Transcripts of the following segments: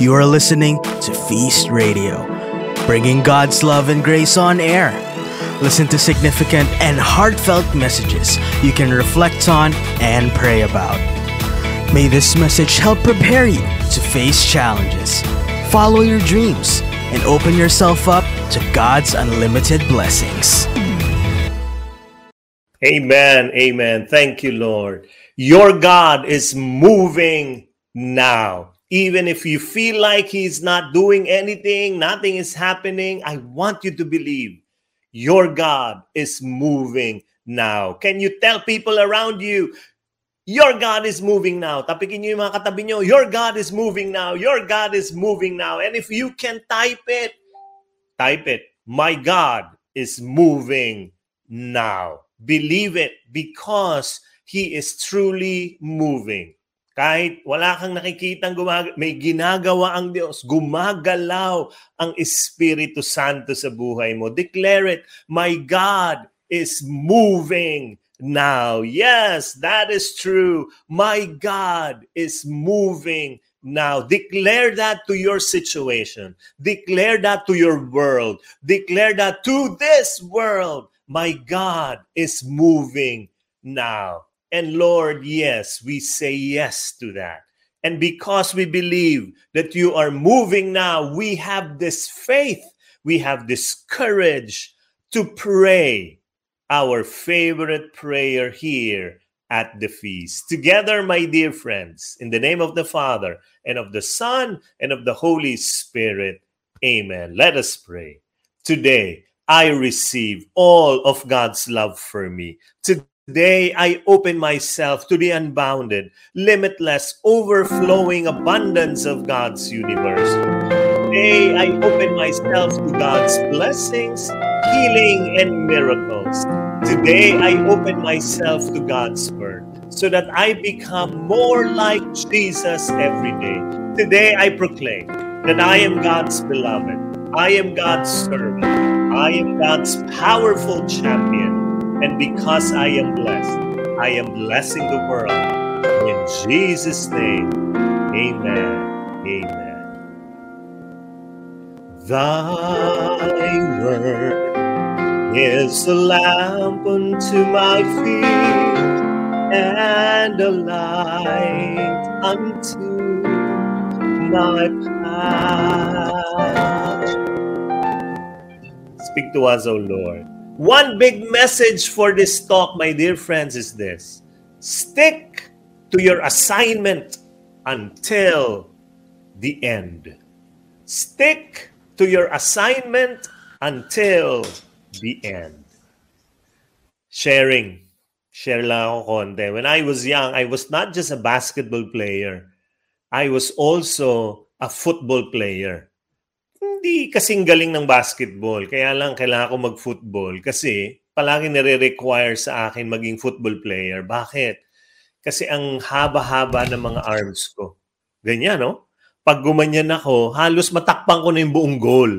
You are listening to Feast Radio, bringing God's love and grace on air. Listen to significant and heartfelt messages you can reflect on and pray about. May this message help prepare you to face challenges, follow your dreams, and open yourself up to God's unlimited blessings. Amen. Amen. Thank you, Lord. Your God is moving now. Even if you feel like He's not doing anything, nothing is happening, I want you to believe your God is moving now. Can you tell people around you, your God is moving now. Tapikin niyo yung mga katabi your God is moving now. Your God is moving now. And if you can type it, type it. My God is moving now. Believe it because He is truly moving. Kahit wala kang nakikitang gumag- may ginagawa ang Diyos, gumagalaw ang Espiritu Santo sa buhay mo. Declare it, my God is moving now. Yes, that is true. My God is moving now. Declare that to your situation. Declare that to your world. Declare that to this world. My God is moving now. And Lord, yes, we say yes to that. And because we believe that you are moving now, we have this faith, we have this courage to pray our favorite prayer here at the feast. Together, my dear friends, in the name of the Father, and of the Son, and of the Holy Spirit. Amen. Let us pray. Today, I receive all of God's love for me. Today, I open myself to the unbounded, limitless, overflowing abundance of God's universe. Today, I open myself to God's blessings, healing, and miracles. Today, I open myself to God's word so that I become more like Jesus every day. Today, I proclaim that I am God's beloved, I am God's servant, I am God's powerful champion. And because I am blessed, I am blessing the world. In Jesus' name, amen. Amen. Thy word is a lamp unto my feet and a light unto my path. Speak to us, O Lord. One big message for this talk, my dear friends, is this stick to your assignment until the end. Stick to your assignment until the end. Sharing. Share lang ako konti. When I was young, I was not just a basketball player. I was also a football player hindi kasing galing ng basketball. Kaya lang kailangan ko mag-football kasi palagi nire-require sa akin maging football player. Bakit? Kasi ang haba-haba ng mga arms ko. Ganyan, no? Pag gumanyan ako, halos matakpan ko na yung buong goal.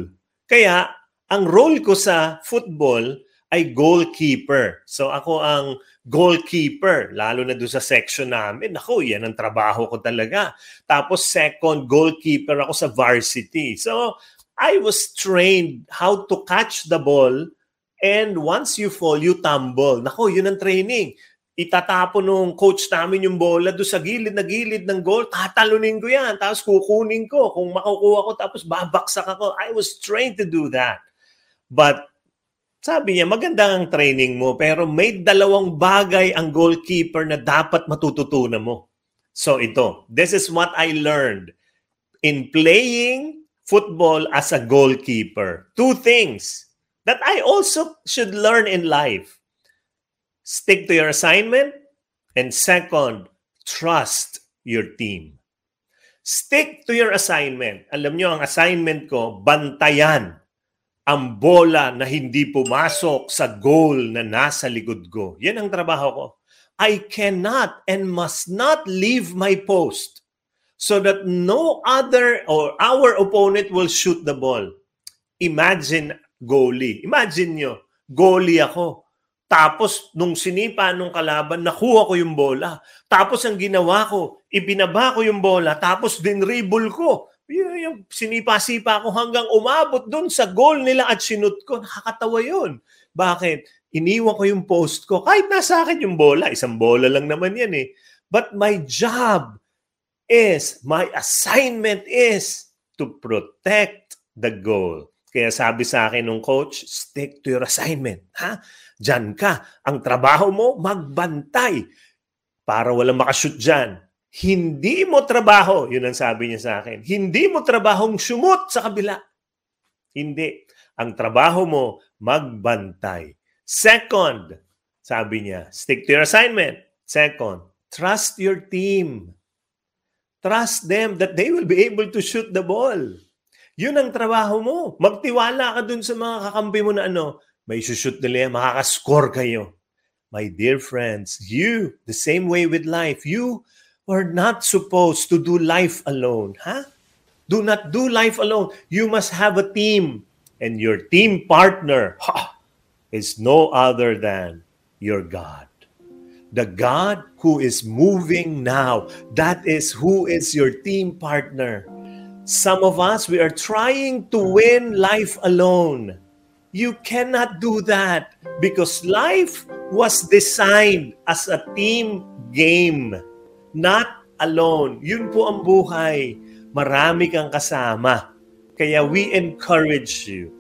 Kaya, ang role ko sa football ay goalkeeper. So ako ang goalkeeper, lalo na doon sa section namin. Ako, yan ang trabaho ko talaga. Tapos second, goalkeeper ako sa varsity. So I was trained how to catch the ball and once you fall, you tumble. Nako, yun ang training. Itatapon nung coach namin yung bola do sa gilid na gilid ng goal, tatalunin ko yan, tapos kukunin ko. Kung makukuha ko, tapos babaksak ako. I was trained to do that. But sabi niya, maganda ang training mo, pero may dalawang bagay ang goalkeeper na dapat matututunan mo. So ito, this is what I learned. In playing football as a goalkeeper. Two things that I also should learn in life stick to your assignment, and second, trust your team. Stick to your assignment. Alam nyo, ang assignment ko, bantayan ang bola na hindi pumasok sa goal na nasa likod ko. Yan ang trabaho ko. I cannot and must not leave my post so that no other or our opponent will shoot the ball. Imagine goalie. Imagine nyo, goalie ako. Tapos, nung sinipa nung kalaban, nakuha ko yung bola. Tapos, ang ginawa ko, ibinaba ko yung bola. Tapos, dinribble ko. Yung, yung sinipa-sipa ko hanggang umabot doon sa goal nila at sinut ko. Nakakatawa yun. Bakit? Iniwan ko yung post ko. Kahit nasa akin yung bola. Isang bola lang naman yan eh. But my job is, my assignment is to protect the goal. Kaya sabi sa akin ng coach, stick to your assignment. Ha? Diyan ka. Ang trabaho mo, magbantay. Para walang makashoot dyan. Hindi mo trabaho, yun ang sabi niya sa akin, hindi mo trabahong sumut sa kabila. Hindi. Ang trabaho mo, magbantay. Second, sabi niya, stick to your assignment. Second, trust your team. Trust them that they will be able to shoot the ball. Yun ang trabaho mo. Magtiwala ka dun sa mga kakampi mo na ano, may shoot nila yan, makakascore kayo. My dear friends, you, the same way with life, you are not supposed to do life alone. Huh? Do not do life alone. You must have a team. And your team partner ha, is no other than your God. The God who is moving now. That is who is your team partner. Some of us, we are trying to win life alone. You cannot do that because life was designed as a team game, not alone. Yun po ang buhay. Marami kang kasama. Kaya we encourage you.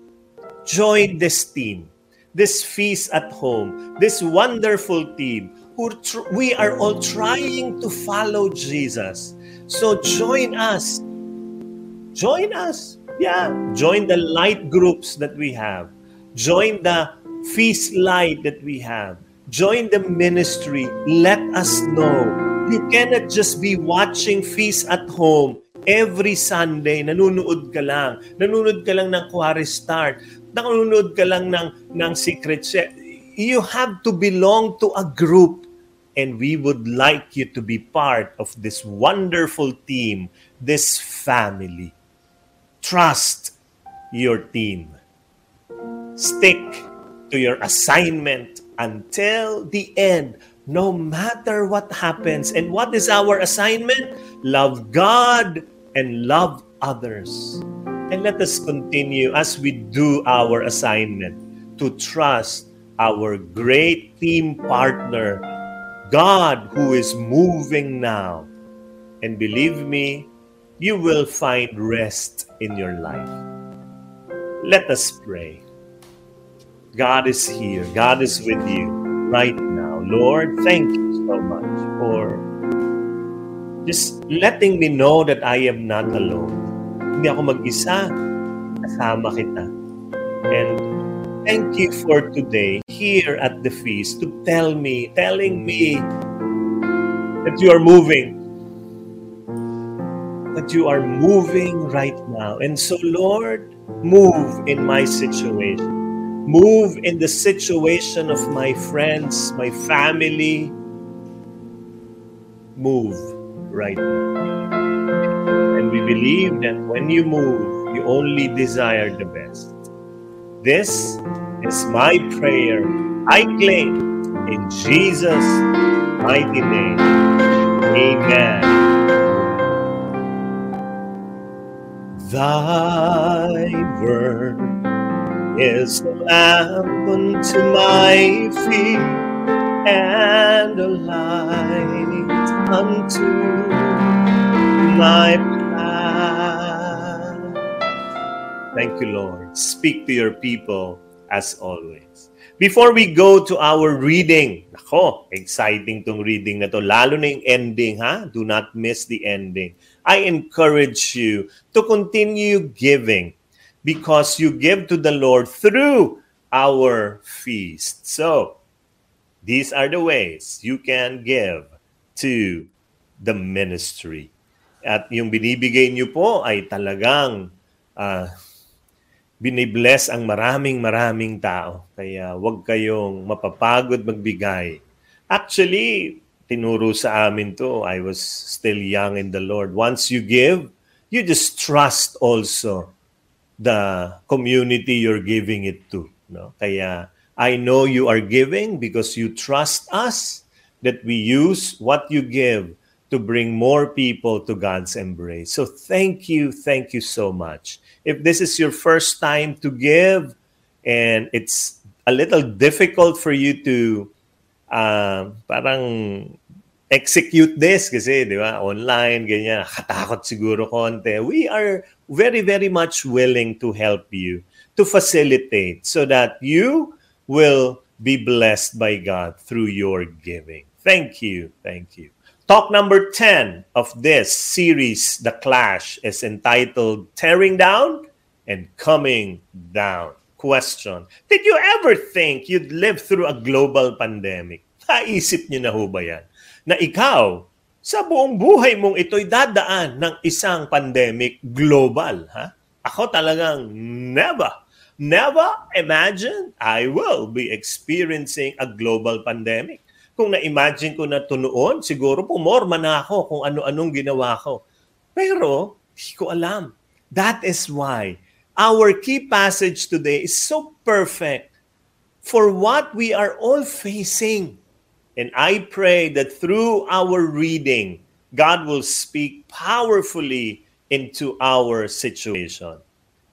Join this team, this feast at home, this wonderful team. Who tr- we are all trying to follow Jesus. So join us join us. Yeah, join the light groups that we have. Join the feast light that we have. Join the ministry. Let us know. You cannot just be watching feast at home every Sunday. Nanunood ka lang. Nanunood ka lang ng Quarry Start. Nanunood ka lang ng, ng Secret Chef. You have to belong to a group. And we would like you to be part of this wonderful team, this family. Trust your team. Stick to your assignment until the end, no matter what happens. And what is our assignment? Love God and love others. And let us continue as we do our assignment to trust our great team partner, God, who is moving now. And believe me, you will find rest in your life. Let us pray. God is here. God is with you right now. Lord, thank you so much for just letting me know that I am not alone. Hindi ako mag-isa. Kasama kita. And thank you for today here at the feast to tell me, telling me that you are moving that you are moving right now. And so, Lord, move in my situation. Move in the situation of my friends, my family. Move right now. And we believe that when you move, you only desire the best. This is my prayer. I claim in Jesus' mighty name. Amen. Thy word is a lamp unto my feet and a light unto my Thank you, Lord. Speak to your people as always. Before we go to our reading, ako, exciting tong reading na to, lalo na yung ending, ha? Do not miss the ending. I encourage you to continue giving because you give to the Lord through our feast. So, these are the ways you can give to the ministry. At yung binibigay niyo po ay talagang uh, binibless ang maraming maraming tao. Kaya wag kayong mapapagod magbigay. Actually, tinuro sa amin to. I was still young in the Lord. Once you give, you just trust also the community you're giving it to. No? Kaya I know you are giving because you trust us that we use what you give to bring more people to God's embrace. So thank you, thank you so much. If this is your first time to give and it's a little difficult for you to uh, parang execute this kasi, di ba, online, ganyan, katakot siguro konti. We are very, very much willing to help you, to facilitate so that you will be blessed by God through your giving. Thank you. Thank you. Talk number 10 of this series, The Clash, is entitled Tearing Down and Coming Down. Question Did you ever think you'd live through a global pandemic? Naisip niyo na ho ba yan? Na ikaw, sa buong buhay mong ito'y dadaan ng isang pandemic global. Ha? Ako talagang never, never imagine I will be experiencing a global pandemic. Kung na-imagine ko na to noon, siguro pumorma na ako kung ano-anong ginawa ko. Pero, hindi ko alam. That is why our key passage today is so perfect for what we are all facing. And I pray that through our reading, God will speak powerfully into our situation.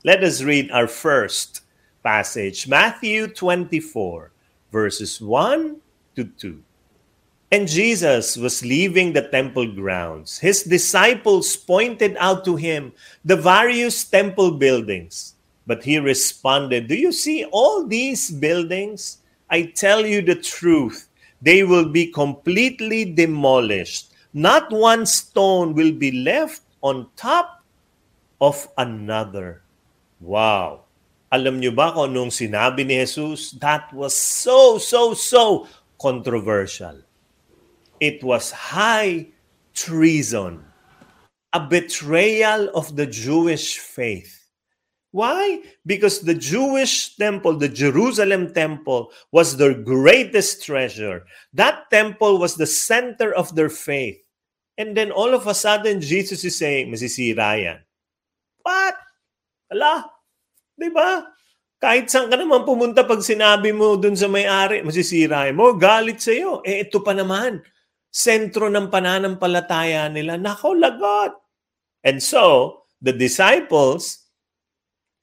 Let us read our first passage, Matthew 24, verses 1 to 2. And Jesus was leaving the temple grounds. His disciples pointed out to him the various temple buildings. But he responded, Do you see all these buildings? I tell you the truth. They will be completely demolished. Not one stone will be left on top of another. Wow. Alam niyo ba kung anong sinabi ni Jesus? That was so, so, so controversial. It was high treason, a betrayal of the Jewish faith. Why? Because the Jewish temple, the Jerusalem temple, was their greatest treasure. That temple was the center of their faith. And then all of a sudden, Jesus is saying, masisira yan. What? Ala, di ba? Kahit saan ka naman pumunta pag sinabi mo dun sa may-ari, masisira mo, galit sa'yo. Eh, ito pa naman sentro ng pananampalataya nila. Nako, lagot. And so, the disciples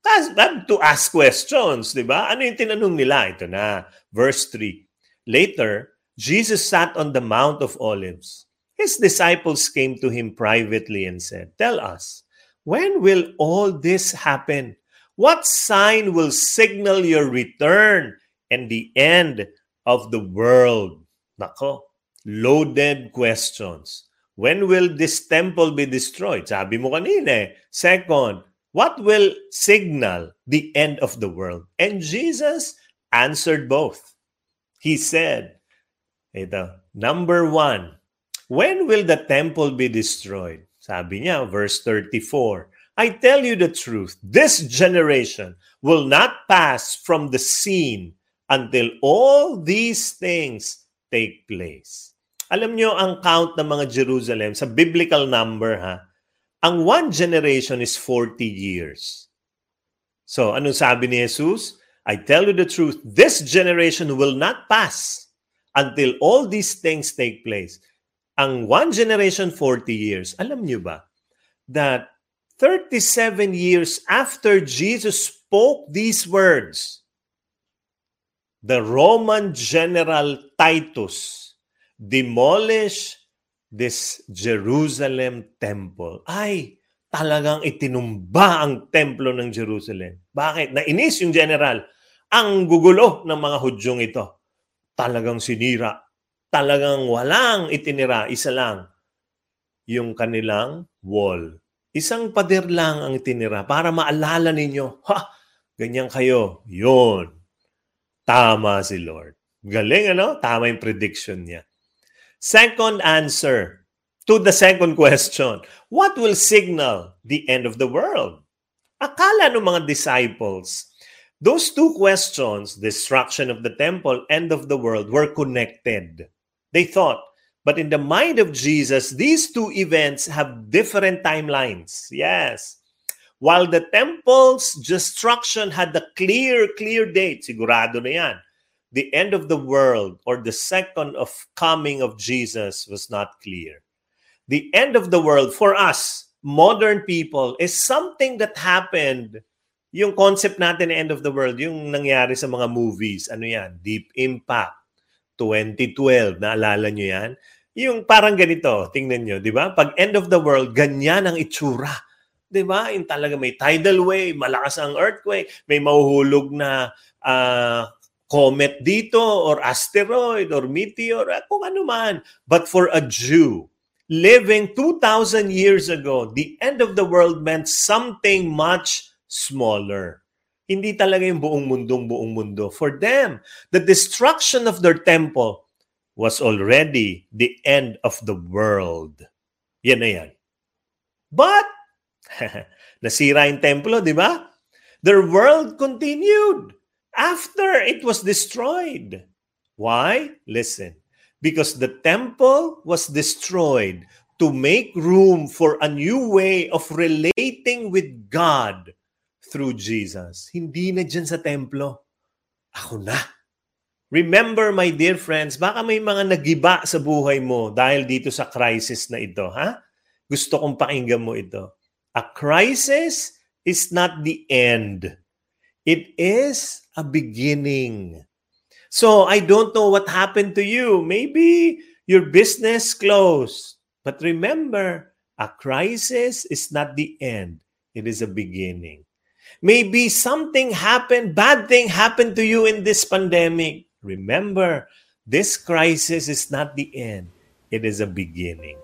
had to ask questions, di ba? Ano yung tinanong nila? Ito na, verse 3. Later, Jesus sat on the Mount of Olives. His disciples came to him privately and said, Tell us, when will all this happen? What sign will signal your return and the end of the world? Nako, loaded questions. When will this temple be destroyed? Sabi mo kanina eh. Second, what will signal the end of the world? And Jesus answered both. He said, ito, number one, when will the temple be destroyed? Sabi niya, verse 34, I tell you the truth, this generation will not pass from the scene until all these things take place. Alam nyo, ang count ng mga Jerusalem, sa biblical number ha, ang one generation is 40 years. So, anong sabi ni Jesus? I tell you the truth, this generation will not pass until all these things take place. Ang one generation, 40 years. Alam nyo ba that 37 years after Jesus spoke these words, the Roman general Titus demolish this Jerusalem temple. Ay, talagang itinumba ang templo ng Jerusalem. Bakit? Nainis yung general. Ang gugulo ng mga Hudyong ito. Talagang sinira. Talagang walang itinira. Isa lang. Yung kanilang wall. Isang pader lang ang itinira para maalala ninyo, ha, ganyan kayo. Yun. Tama si Lord. Galing, ano? Tama yung prediction niya. Second answer to the second question, what will signal the end of the world? Akala ng mga disciples, those two questions, destruction of the temple, end of the world, were connected. They thought, but in the mind of Jesus, these two events have different timelines. Yes. While the temple's destruction had a clear, clear date, sigurado na yan, the end of the world or the second of coming of Jesus was not clear. the end of the world for us, modern people, is something that happened. Yung concept natin end of the world, yung nangyari sa mga movies, ano yan? Deep Impact, 2012, naalala nyo yan? Yung parang ganito, tingnan nyo, di ba? Pag end of the world, ganyan ang itsura. Di ba? Yung talaga may tidal wave, malakas ang earthquake, may mahuhulog na uh, comet dito or asteroid or meteor, kung ano man. But for a Jew, living 2,000 years ago, the end of the world meant something much smaller. Hindi talaga yung buong mundong buong mundo. For them, the destruction of their temple was already the end of the world. Yan na yan. But, nasira yung templo, di ba? Their world continued after it was destroyed. Why? Listen because the temple was destroyed to make room for a new way of relating with God through Jesus. Hindi na dyan sa templo. Ako na. Remember, my dear friends, baka may mga nagiba sa buhay mo dahil dito sa crisis na ito, ha? Gusto kong pakinggan mo ito. A crisis is not the end. It is a beginning. So I don't know what happened to you. Maybe your business closed. But remember, a crisis is not the end. It is a beginning. Maybe something happened, bad thing happened to you in this pandemic. Remember, this crisis is not the end. It is a beginning.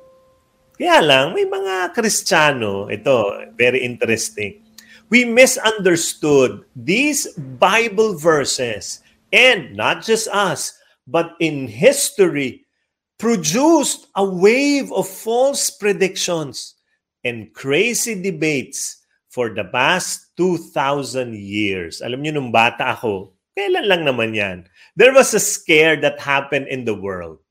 Kaya lang, may mga Kristiyano, ito, very interesting. We misunderstood these Bible verses and not just us, but in history, produced a wave of false predictions and crazy debates for the past 2,000 years. Alam niyo, nung bata ako, kailan lang naman yan, there was a scare that happened in the world.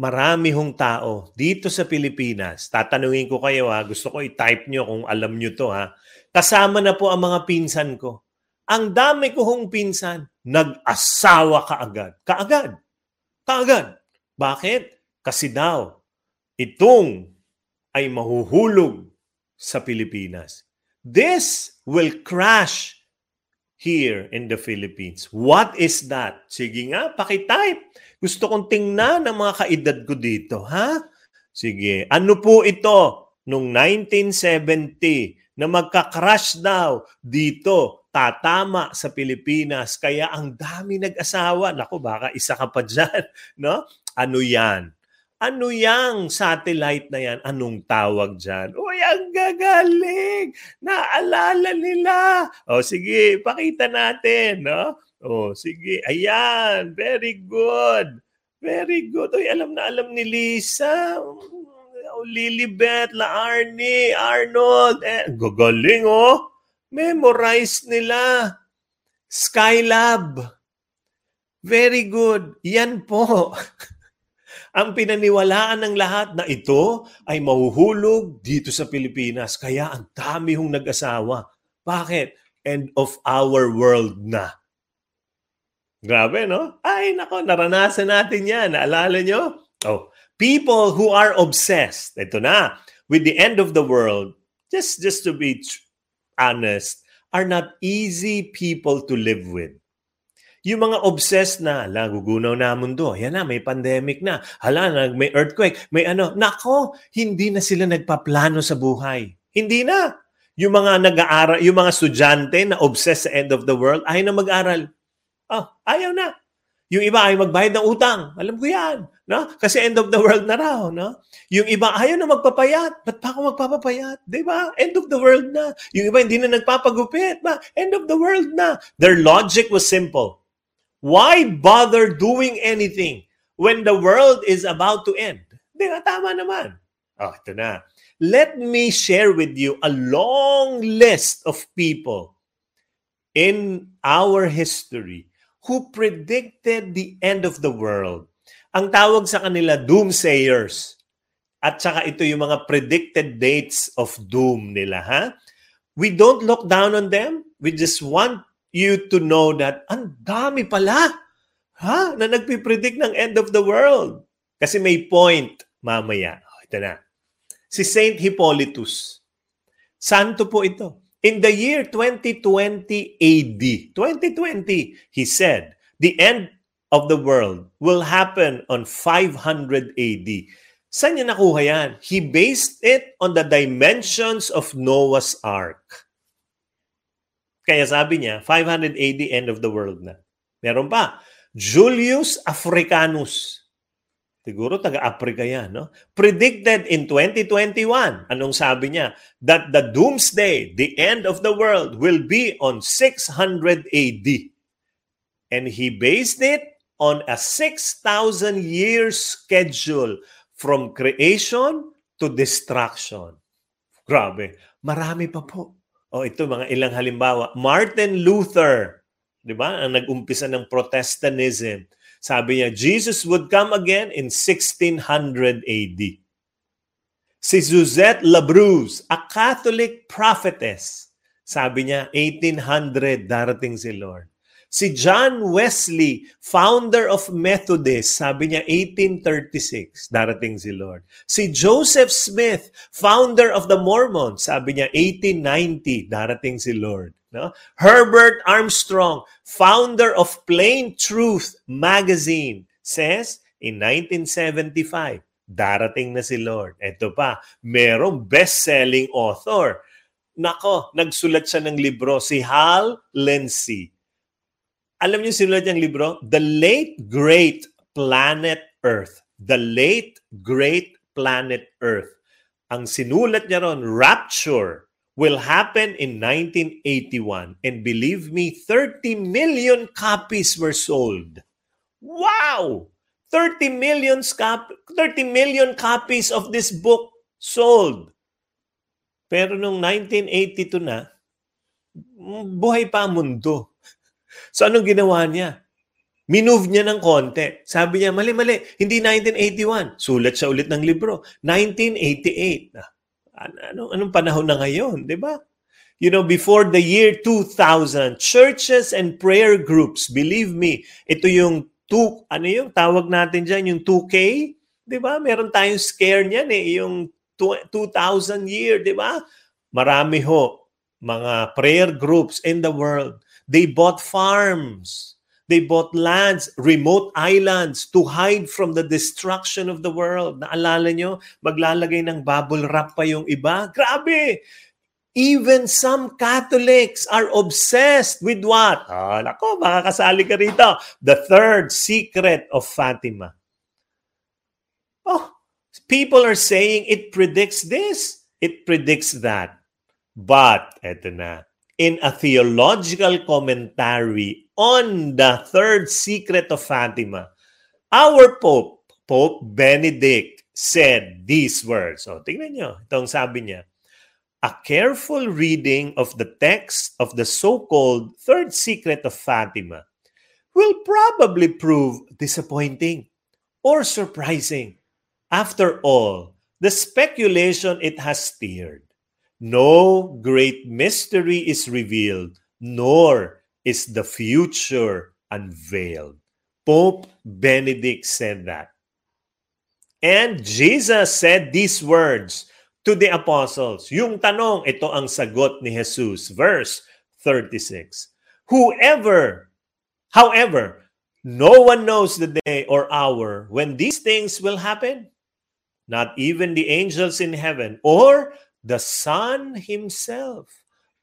Marami hong tao dito sa Pilipinas. Tatanungin ko kayo ha, gusto ko i-type nyo kung alam nyo to ha. Kasama na po ang mga pinsan ko ang dami ko hong pinsan, nag-asawa kaagad. Kaagad. Kaagad. Bakit? Kasi daw, itong ay mahuhulog sa Pilipinas. This will crash here in the Philippines. What is that? Sige nga, pakitype. Gusto kong tingnan ang mga kaedad ko dito, ha? Sige, ano po ito? Nung 1970 na magka-crash daw dito tatama sa Pilipinas. Kaya ang dami nag-asawa. Nako, baka isa ka pa dyan. No? Ano yan? Ano yang satellite na yan? Anong tawag dyan? Uy, ang gagaling! Naalala nila! O sige, pakita natin. No? O sige, ayan. Very good. Very good. Uy, alam na alam ni Lisa. Oh, Lilibet, La Arnie, Arnold. Eh, gagaling, oh. Memorize nila. Skylab. Very good. Yan po. Ang pinaniwalaan ng lahat na ito ay mahuhulog dito sa Pilipinas. Kaya ang dami hong nag-asawa. Bakit? End of our world na. Grabe, no? Ay, nako, naranasan natin yan. Naalala nyo? Oh, people who are obsessed, ito na, with the end of the world, just, just to be honest, are not easy people to live with. Yung mga obsessed na, hala, gugunaw na mundo, yan na, may pandemic na, hala, may earthquake, may ano, nako, hindi na sila nagpaplano sa buhay. Hindi na. Yung mga nag-aaral, yung mga estudyante na obsessed sa end of the world, ayaw na mag-aral. Oh, ayaw na. Yung iba ay magbayad ng utang. Alam ko yan. No? Kasi end of the world na raw. No? Yung iba ayaw na magpapayat. Ba't pa ako magpapapayat? Di ba? End of the world na. Yung iba hindi na nagpapagupit. Ba? End of the world na. Their logic was simple. Why bother doing anything when the world is about to end? Di ba? Tama naman. Oh, ito na. Let me share with you a long list of people in our history who predicted the end of the world. Ang tawag sa kanila, doomsayers. At saka ito yung mga predicted dates of doom nila, ha? We don't look down on them. We just want you to know that ang dami pala ha, na nagpipredict ng end of the world. Kasi may point. mamaya. Ito na. Si Saint Hippolytus. Santo po ito. In the year 2020 AD, 2020, he said, the end of the world will happen on 500 AD. Saan niya nakuha yan? He based it on the dimensions of Noah's Ark. Kaya sabi niya, 500 AD, end of the world na. Meron pa, Julius Africanus. Siguro taga-Africa yan, no? Predicted in 2021, anong sabi niya? That the doomsday, the end of the world, will be on 600 AD. And he based it on a 6,000 year schedule from creation to destruction. Grabe. Marami pa po. Oh, ito, mga ilang halimbawa. Martin Luther, di ba? Ang nag-umpisa ng Protestantism sabi niya, Jesus would come again in 1600 AD. Si Suzette Labrousse, a Catholic prophetess, sabi niya, 1800 darating si Lord. Si John Wesley, founder of Methodist, sabi niya 1836, darating si Lord. Si Joseph Smith, founder of the Mormons, sabi niya 1890, darating si Lord. No? Herbert Armstrong, founder of Plain Truth magazine, says in 1975, darating na si Lord. Ito pa, merong best-selling author. Nako, nagsulat siya ng libro, si Hal Lindsey alam niyo sinulat niyang libro? The Late Great Planet Earth. The Late Great Planet Earth. Ang sinulat niya ron, Rapture will happen in 1981. And believe me, 30 million copies were sold. Wow! 30 million, cop 30 million copies of this book sold. Pero nung 1982 na, buhay pa ang mundo. So anong ginawa niya? Minove niya ng konti. Sabi niya, mali-mali, hindi 1981. Sulat siya ulit ng libro. 1988. Ah, ano, anong panahon na ngayon, di ba? You know, before the year 2000, churches and prayer groups, believe me, ito yung two, ano yung tawag natin dyan, yung 2K, di ba? Meron tayong scare niyan eh, yung 2000 year, di ba? Marami ho, mga prayer groups in the world They bought farms. They bought lands, remote islands to hide from the destruction of the world. Naalala nyo, maglalagay ng bubble wrap pa yung iba? Grabe! Even some Catholics are obsessed with what? Ah, nako, makakasali ka rito. The third secret of Fatima. Oh, people are saying it predicts this, it predicts that. But, eto na, in a theological commentary on the third secret of Fatima, our Pope, Pope Benedict, said these words. So, tingnan nyo, itong sabi niya, a careful reading of the text of the so-called third secret of Fatima will probably prove disappointing or surprising. After all, the speculation it has stirred No great mystery is revealed, nor is the future unveiled. Pope Benedict said that. And Jesus said these words to the apostles. Yung tanong, ito ang sagot ni Jesus. Verse 36. Whoever, however, no one knows the day or hour when these things will happen. Not even the angels in heaven or the Son Himself.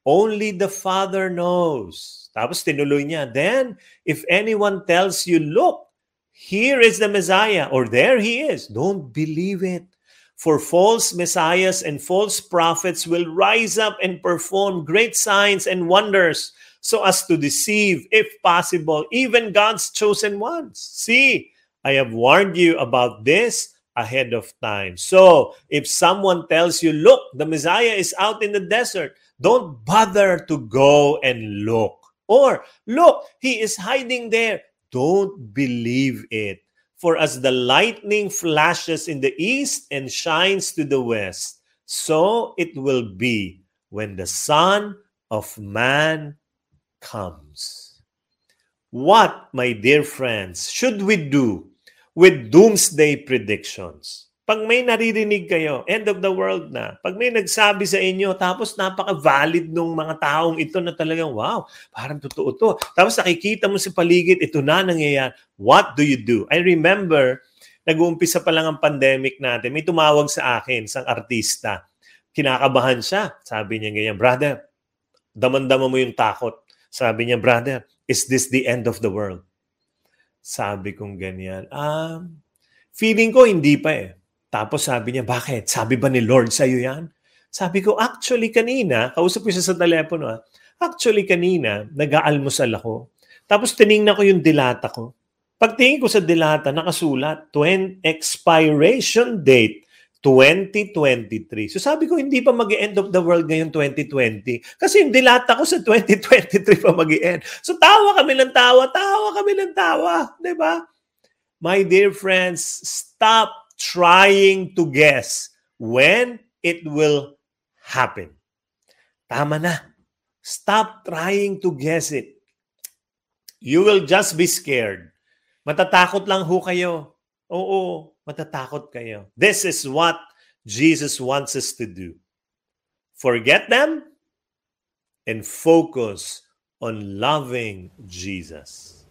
Only the Father knows. Tapos tinuloy niya, Then, if anyone tells you, Look, here is the Messiah, or there he is, don't believe it. For false messiahs and false prophets will rise up and perform great signs and wonders so as to deceive, if possible, even God's chosen ones. See, I have warned you about this ahead of time. So, if someone tells you, look, the Messiah is out in the desert, don't bother to go and look. Or, look, he is hiding there. Don't believe it. For as the lightning flashes in the east and shines to the west, so it will be when the Son of Man comes. What, my dear friends, should we do with doomsday predictions. Pag may naririnig kayo, end of the world na. Pag may nagsabi sa inyo, tapos napaka-valid nung mga taong ito na talagang, wow, parang totoo to. Tapos nakikita mo sa paligid, ito na nangyayari. What do you do? I remember, nag-uumpisa pa lang ang pandemic natin, may tumawag sa akin, isang artista. Kinakabahan siya. Sabi niya ganyan, brother, daman-dama mo yung takot. Sabi niya, brother, is this the end of the world? Sabi kong ganyan, um, feeling ko hindi pa eh. Tapos sabi niya, bakit? Sabi ba ni Lord sa'yo yan? Sabi ko, actually kanina, kausap ko siya sa telepono ah, actually kanina, nag-aalmusal ako. Tapos tiningnan ko yung dilata ko. Pagtingin ko sa dilata, nakasulat, 20, expiration date 2023. So sabi ko, hindi pa mag end of the world ngayon 2020. Kasi yung dilata ko sa 2023 pa mag end So tawa kami ng tawa, tawa kami ng tawa. ba? Diba? My dear friends, stop trying to guess when it will happen. Tama na. Stop trying to guess it. You will just be scared. Matatakot lang ho kayo. Oo, matatakot kayo. This is what Jesus wants us to do. Forget them and focus on loving Jesus.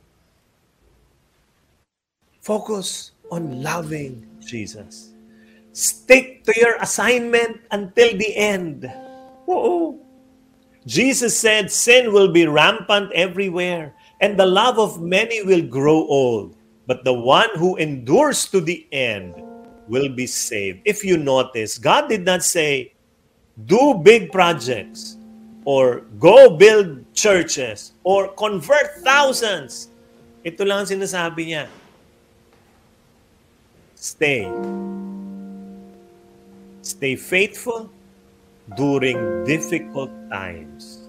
Focus on loving Jesus. Stick to your assignment until the end. Oo. Jesus said sin will be rampant everywhere and the love of many will grow old. But the one who endures to the end will be saved. If you notice, God did not say, do big projects or go build churches or convert thousands. Ito lang ang sinasabi niya. Stay. Stay faithful during difficult times.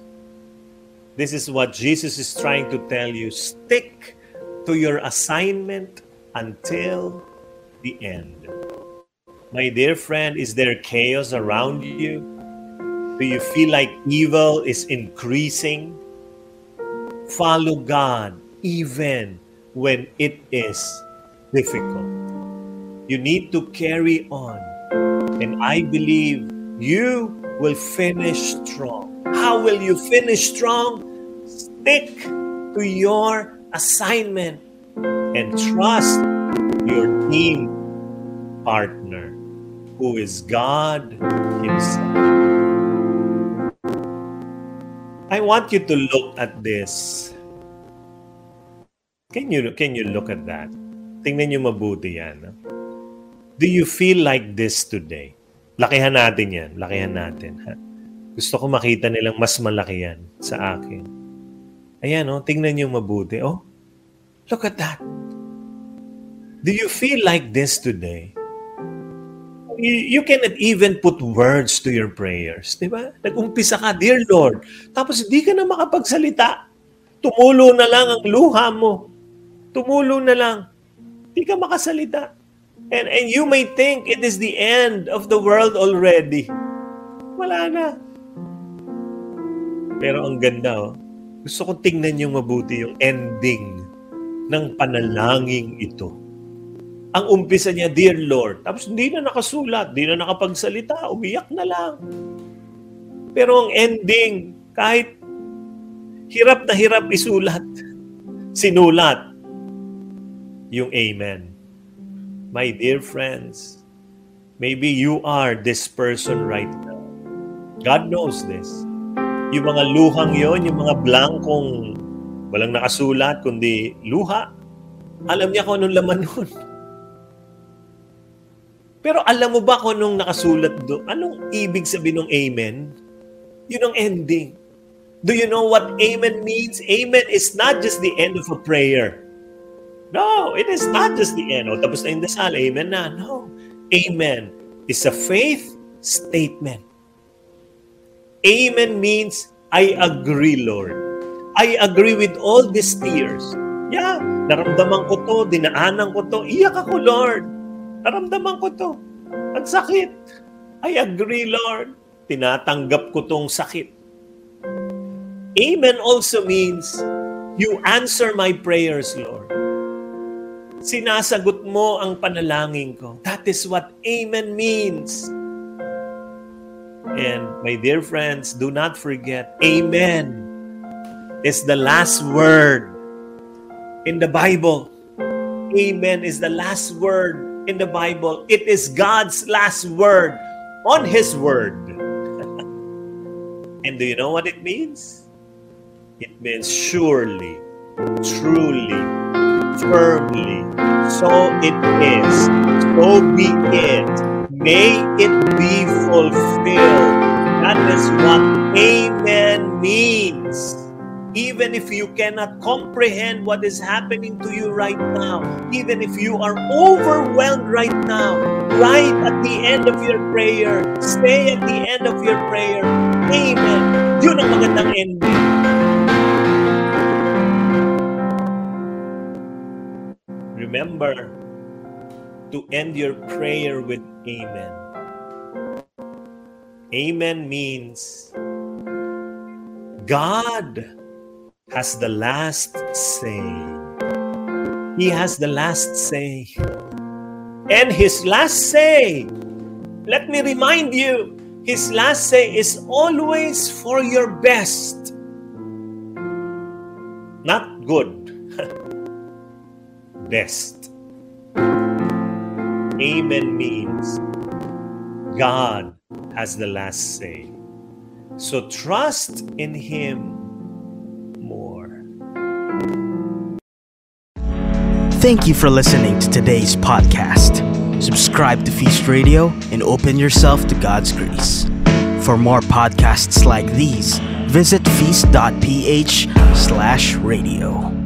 This is what Jesus is trying to tell you. Stick to your assignment until the end. My dear friend, is there chaos around you? Do you feel like evil is increasing? Follow God even when it is difficult. You need to carry on. And I believe you will finish strong. How will you finish strong? Stick to your assignment and trust your team partner who is God Himself. I want you to look at this. Can you can you look at that? Tingnan niyo mabuti yan. Do you feel like this today? Lakihan natin yan. Lakihan natin. Ha? Gusto ko makita nilang mas malaki yan sa akin. Ayan, oh, tingnan niyo mabuti. Oh, look at that. Do you feel like this today? You, you cannot even put words to your prayers. Di ba? Nag-umpisa ka, Dear Lord. Tapos hindi ka na makapagsalita. Tumulo na lang ang luha mo. Tumulo na lang. Hindi ka makasalita. And, and you may think it is the end of the world already. Wala na. Pero ang ganda, oh gusto kong tingnan yung mabuti yung ending ng panalangin ito. Ang umpisa niya, Dear Lord. Tapos hindi na nakasulat, hindi na nakapagsalita, umiyak na lang. Pero ang ending, kahit hirap na hirap isulat, sinulat yung Amen. My dear friends, maybe you are this person right now. God knows this. Yung mga luhang yon, yung mga blankong walang nakasulat kundi luha, alam niya kung anong laman nun. Pero alam mo ba kung anong nakasulat doon? Anong ibig sabihin ng amen? Yun ang ending. Do you know what amen means? Amen is not just the end of a prayer. No, it is not just the end. O, tapos na yung dasal, amen na. No. Amen is a faith statement. Amen means, I agree, Lord. I agree with all these tears. Yeah, naramdaman ko to, dinaanan ko to, iyak ako, Lord. Naramdaman ko to. Ang sakit. I agree, Lord. Tinatanggap ko tong sakit. Amen also means, you answer my prayers, Lord. Sinasagot mo ang panalangin ko. That is what amen means. And my dear friends, do not forget, amen is the last word in the Bible. Amen is the last word in the Bible. It is God's last word on His word. and do you know what it means? It means surely, truly, firmly. So it is. So be it. May it be fulfilled. That is what amen means. Even if you cannot comprehend what is happening to you right now, even if you are overwhelmed right now, right at the end of your prayer, stay at the end of your prayer. Amen. Yun ang magandang ending. Remember to end your prayer with Amen. Amen means God has the last say. He has the last say. And his last say, let me remind you, his last say is always for your best. Not good, best. Amen means God has the last say. So trust in Him more. Thank you for listening to today's podcast. Subscribe to Feast Radio and open yourself to God's grace. For more podcasts like these, visit feast.ph slash radio.